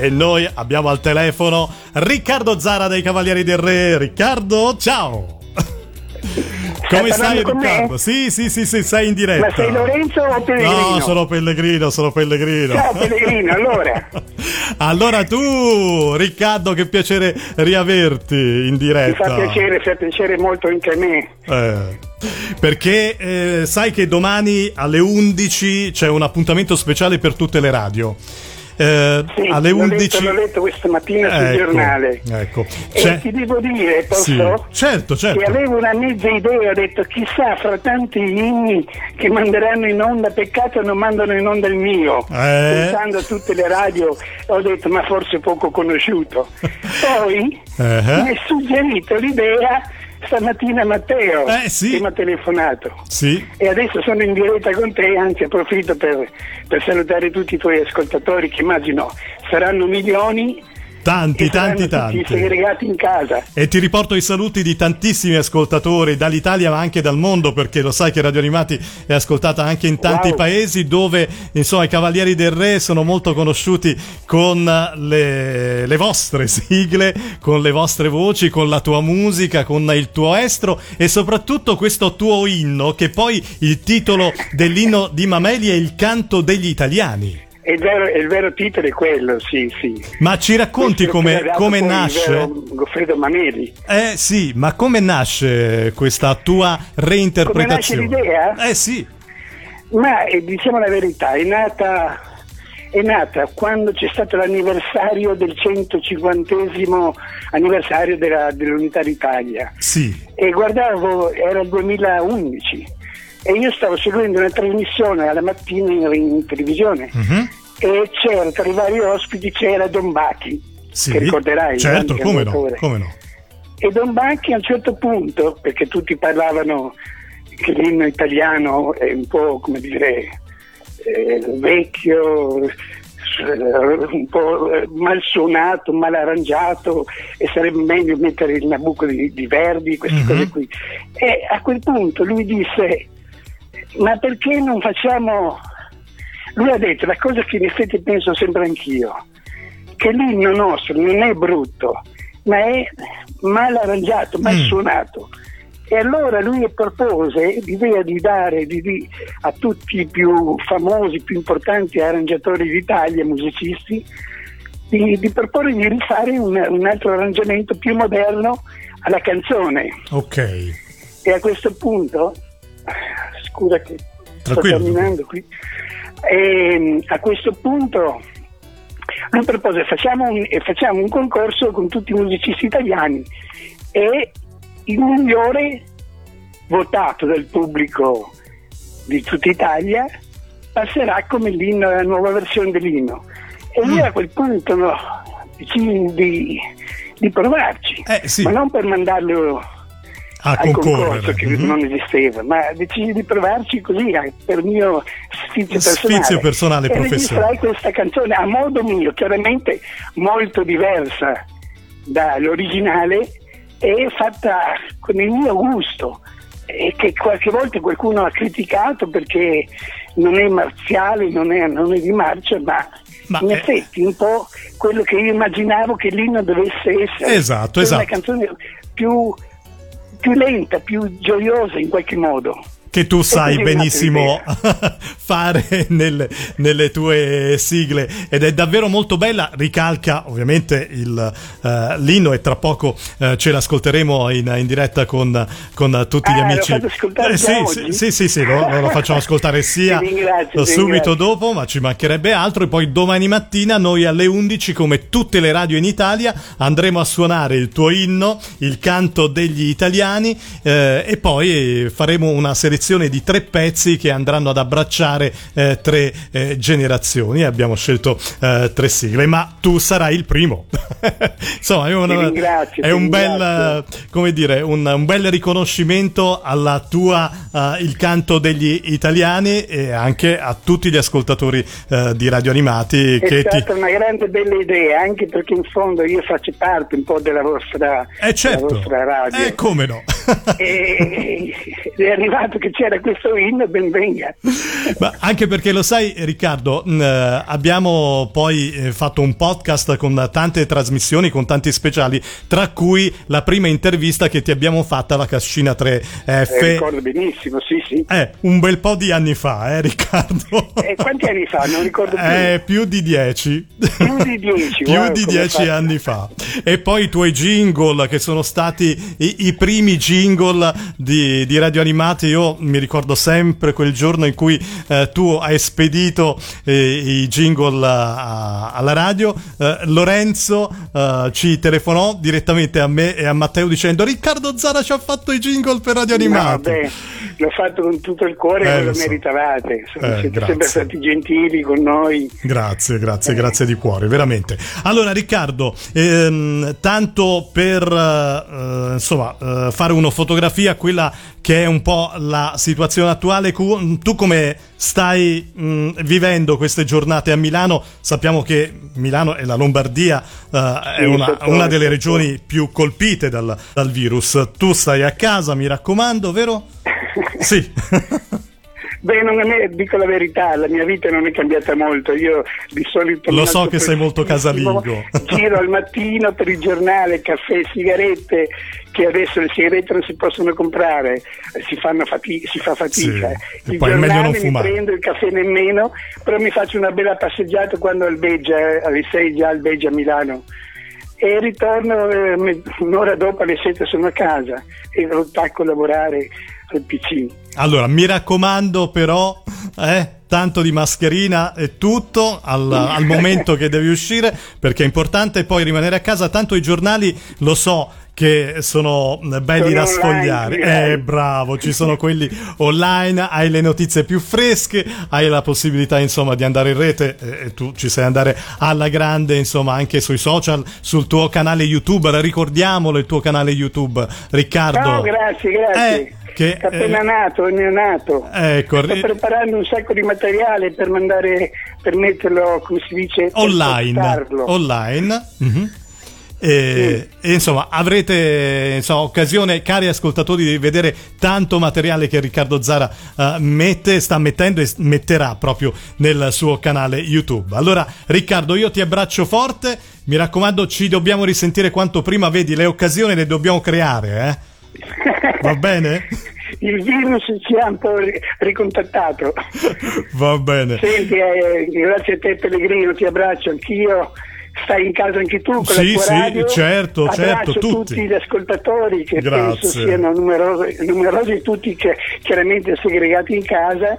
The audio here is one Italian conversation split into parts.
e noi abbiamo al telefono Riccardo Zara dei Cavalieri del Re. Riccardo, ciao! Come stai Riccardo? Sì, sì, sì, sì, sei in diretta. Ma sei Lorenzo o Pellegrino? No, sono Pellegrino, sono Pellegrino. Ciao Pellegrino, allora. allora tu, Riccardo, che piacere riaverti in diretta. Mi fa piacere, fa piacere molto anche a me. Eh. Perché eh, sai che domani alle 11 c'è un appuntamento speciale per tutte le radio. Eh, sì, alle 11 l'ho letto, letto questa mattina sul ecco, giornale ecco. e ti devo dire posso? Sì. certo certo che avevo una mezza idea ho detto chissà fra tanti inni che manderanno in onda peccato non mandano in onda il mio eh. pensando a tutte le radio ho detto ma forse poco conosciuto poi uh-huh. mi è suggerito l'idea stamattina Matteo eh, sì. che mi ha telefonato sì. e adesso sono in diretta con te anzi approfitto per, per salutare tutti i tuoi ascoltatori che immagino saranno milioni Tanti, tanti, tanti. segregati in casa. E ti riporto i saluti di tantissimi ascoltatori dall'Italia ma anche dal mondo perché lo sai che Radio Animati è ascoltata anche in tanti wow. paesi dove insomma i Cavalieri del Re sono molto conosciuti con le, le, vostre sigle, con le vostre voci, con la tua musica, con il tuo estro e soprattutto questo tuo inno che poi il titolo dell'inno di Mameli è il canto degli italiani. Il vero, il vero, titolo è quello, sì, sì. Ma ci racconti come, come nasce? Goffredo Mameli. Eh sì, ma come nasce questa tua reinterpretazione? Come nasce l'idea? Eh sì. Ma eh, diciamo la verità, è nata, è nata quando c'è stato l'anniversario del 150 anniversario della, dell'Unità d'Italia. Sì. E guardavo, era il 2011 e io stavo seguendo una trasmissione alla mattina in, in televisione uh-huh. E c'era tra i vari ospiti c'era Don Bacchi sì, che ricorderai certo come no, come no, e Don Bacchi a un certo punto perché tutti parlavano che l'inno italiano è un po' come dire eh, vecchio un po' mal suonato, mal arrangiato e sarebbe meglio mettere il Nabucco di, di Verdi, queste uh-huh. cose qui. E a quel punto lui disse ma perché non facciamo... Lui ha detto la cosa che in effetti penso sempre anch'io, che l'inno nostro non è brutto, ma è mal arrangiato, mal mm. suonato. E allora lui propose l'idea di dare di, di, a tutti i più famosi, più importanti arrangiatori d'Italia, musicisti, di, di proporre di rifare un, un, altro arrangiamento più moderno alla canzone. Ok. E a questo punto scusa che Tranquillo. sto terminando qui. E, ehm, a questo punto lui propose facciamo un, facciamo un concorso con tutti i musicisti italiani e il migliore votato dal pubblico di tutta Italia passerà come l'inno, la nuova versione dell'inno. E mm. io a quel punto no, decisi di, di provarci, eh, sì. ma non per mandarlo a al concorrere. concorso che mm-hmm. non esisteva, ma decisi di provarci così per mio sfizio personale. Sfizio personale e professionale. questa canzone a modo mio, chiaramente molto diversa dall'originale e fatta con il mio gusto e che qualche volta qualcuno ha criticato perché non è marziale, non è, non è di marcia, ma, ma in è... effetti un po' quello che io immaginavo che l'inno dovesse essere. Esatto, esatto. Una canzone più più lenta, più gioiosa in qualche modo che tu sai benissimo fare nel, nelle tue sigle. Ed è davvero molto bella. Ricalca ovviamente il, uh, l'inno e tra poco uh, ce l'ascolteremo in, in diretta con, con tutti ah, gli amici. eh, sì, sì, sì, sì, sì lo, lo, facciamo ascoltare sia subito dopo ma ci mancherebbe altro. E poi domani mattina noi alle 11 come tutte le radio in Italia andremo a suonare il tuo inno il canto degli italiani eh, e poi faremo una selezione selezione di tre pezzi che andranno ad abbracciare eh, tre eh, generazioni. Abbiamo scelto eh, tre sigle, ma tu sarai il primo. Insomma, è, una, è un, bel, come dire, un, un, bel riconoscimento alla tua uh, il canto degli italiani e anche a tutti gli ascoltatori uh, di Radio Animati. È che stata ti... una grande bella idea, anche perché in fondo io faccio parte un po' della vostra, eh certo. della vostra radio. Eh come no. e, è arrivato che c'era questo inno, ben venga. Ma anche perché lo sai Riccardo, mh, eh, abbiamo poi eh, fatto un podcast con tante trasmissioni, con tanti speciali, tra cui la prima intervista che ti abbiamo fatta alla Cascina 3F. Eh, ricordo benissimo, sì, sì. Eh, un bel po' di anni fa, eh Riccardo? Eh, quanti anni fa? Non ricordo più. Eh, più di dieci. Più di dieci. più wow, di dieci anni fa. E poi i tuoi jingle, che sono stati i, i primi jingle di, di, Radio Animati. Io mi ricordo sempre quel giorno in cui eh, tu hai spedito eh, i jingle a, alla radio. Eh, Lorenzo eh, ci telefonò direttamente a me e a Matteo dicendo Riccardo Zara ci ha fatto i jingle per Radio Animati. No, l'ho fatto con tutto il cuore e eh, lo, so. meritavate. Insomma, eh, siete sempre stati gentili con noi. Grazie, grazie, grazie di cuore, veramente. Allora Riccardo, ehm, tanto per eh, insomma, eh, fare una fotografia, quella che è un po' la situazione attuale, tu come stai mh, vivendo queste giornate a Milano? Sappiamo che Milano e la Lombardia eh, è una, una, delle regioni più colpite dal, dal virus. Tu stai a casa, mi raccomando, vero? sì. Beh, non è, dico la verità, la mia vita non è cambiata molto. Io di solito. Lo so che sei molto casalingo. Giro al mattino per il giornale, caffè, sigarette, che adesso le sigarette non si possono comprare, si, fati- si fa fatica. Sì. Il poi giornale è meglio non fumare. mi prendo il caffè nemmeno, però mi faccio una bella passeggiata quando albeggia, alle 6 già albeggia a Milano e ritorno eh, un'ora dopo alle 7 sono a casa e attacco a lavorare al PC. Allora, mi raccomando però, eh, tanto di mascherina e tutto al, al momento che devi uscire, perché è importante poi rimanere a casa, tanto i giornali, lo so, che sono belli sono da sfogliare. Online, eh, bravo, ci sono quelli online, hai le notizie più fresche, hai la possibilità insomma di andare in rete eh, e tu ci sai andare alla grande insomma anche sui social, sul tuo canale YouTube, ricordiamolo il tuo canale YouTube, Riccardo. No, grazie, grazie. Eh, che è appena eh, nato, è neonato. Ecco, Sto preparando un sacco di materiale per mandare, per metterlo, come si dice, online. Online. Mm-hmm. E, sì. e, insomma avrete insomma, occasione cari ascoltatori di vedere tanto materiale che Riccardo Zara uh, mette, sta mettendo e metterà proprio nel suo canale YouTube allora Riccardo io ti abbraccio forte mi raccomando ci dobbiamo risentire quanto prima vedi le occasioni le dobbiamo creare eh? va bene? il virus ci ha un po' ricontattato va bene senti eh, grazie a te Pellegrino ti abbraccio anch'io stai in casa anche tu con sì, la tua sì, radio. certo, certo, tutti. tutti gli ascoltatori che Grazie. penso siano numerosi, numerosi tutti chiaramente segregati in casa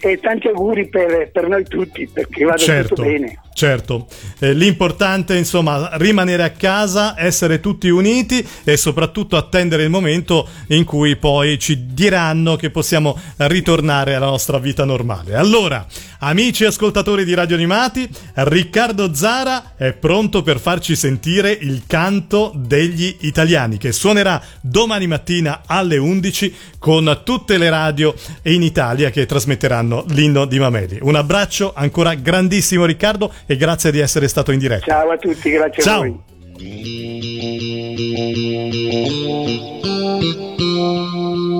e tanti auguri per, per noi tutti perché vada certo, tutto bene. Certo, eh, l'importante insomma rimanere a casa, essere tutti uniti e soprattutto attendere il momento in cui poi ci diranno che possiamo ritornare alla nostra vita normale. Allora, amici ascoltatori di Radio Animati, Riccardo Zara è pronto per farci sentire il canto degli italiani che suonerà domani mattina alle 11 con tutte le radio in Italia che trasmetteranno fanno l'inno di Mameli. Un abbraccio ancora grandissimo Riccardo e grazie di essere stato in diretta. Ciao a tutti, grazie Ciao. a voi. Ciao.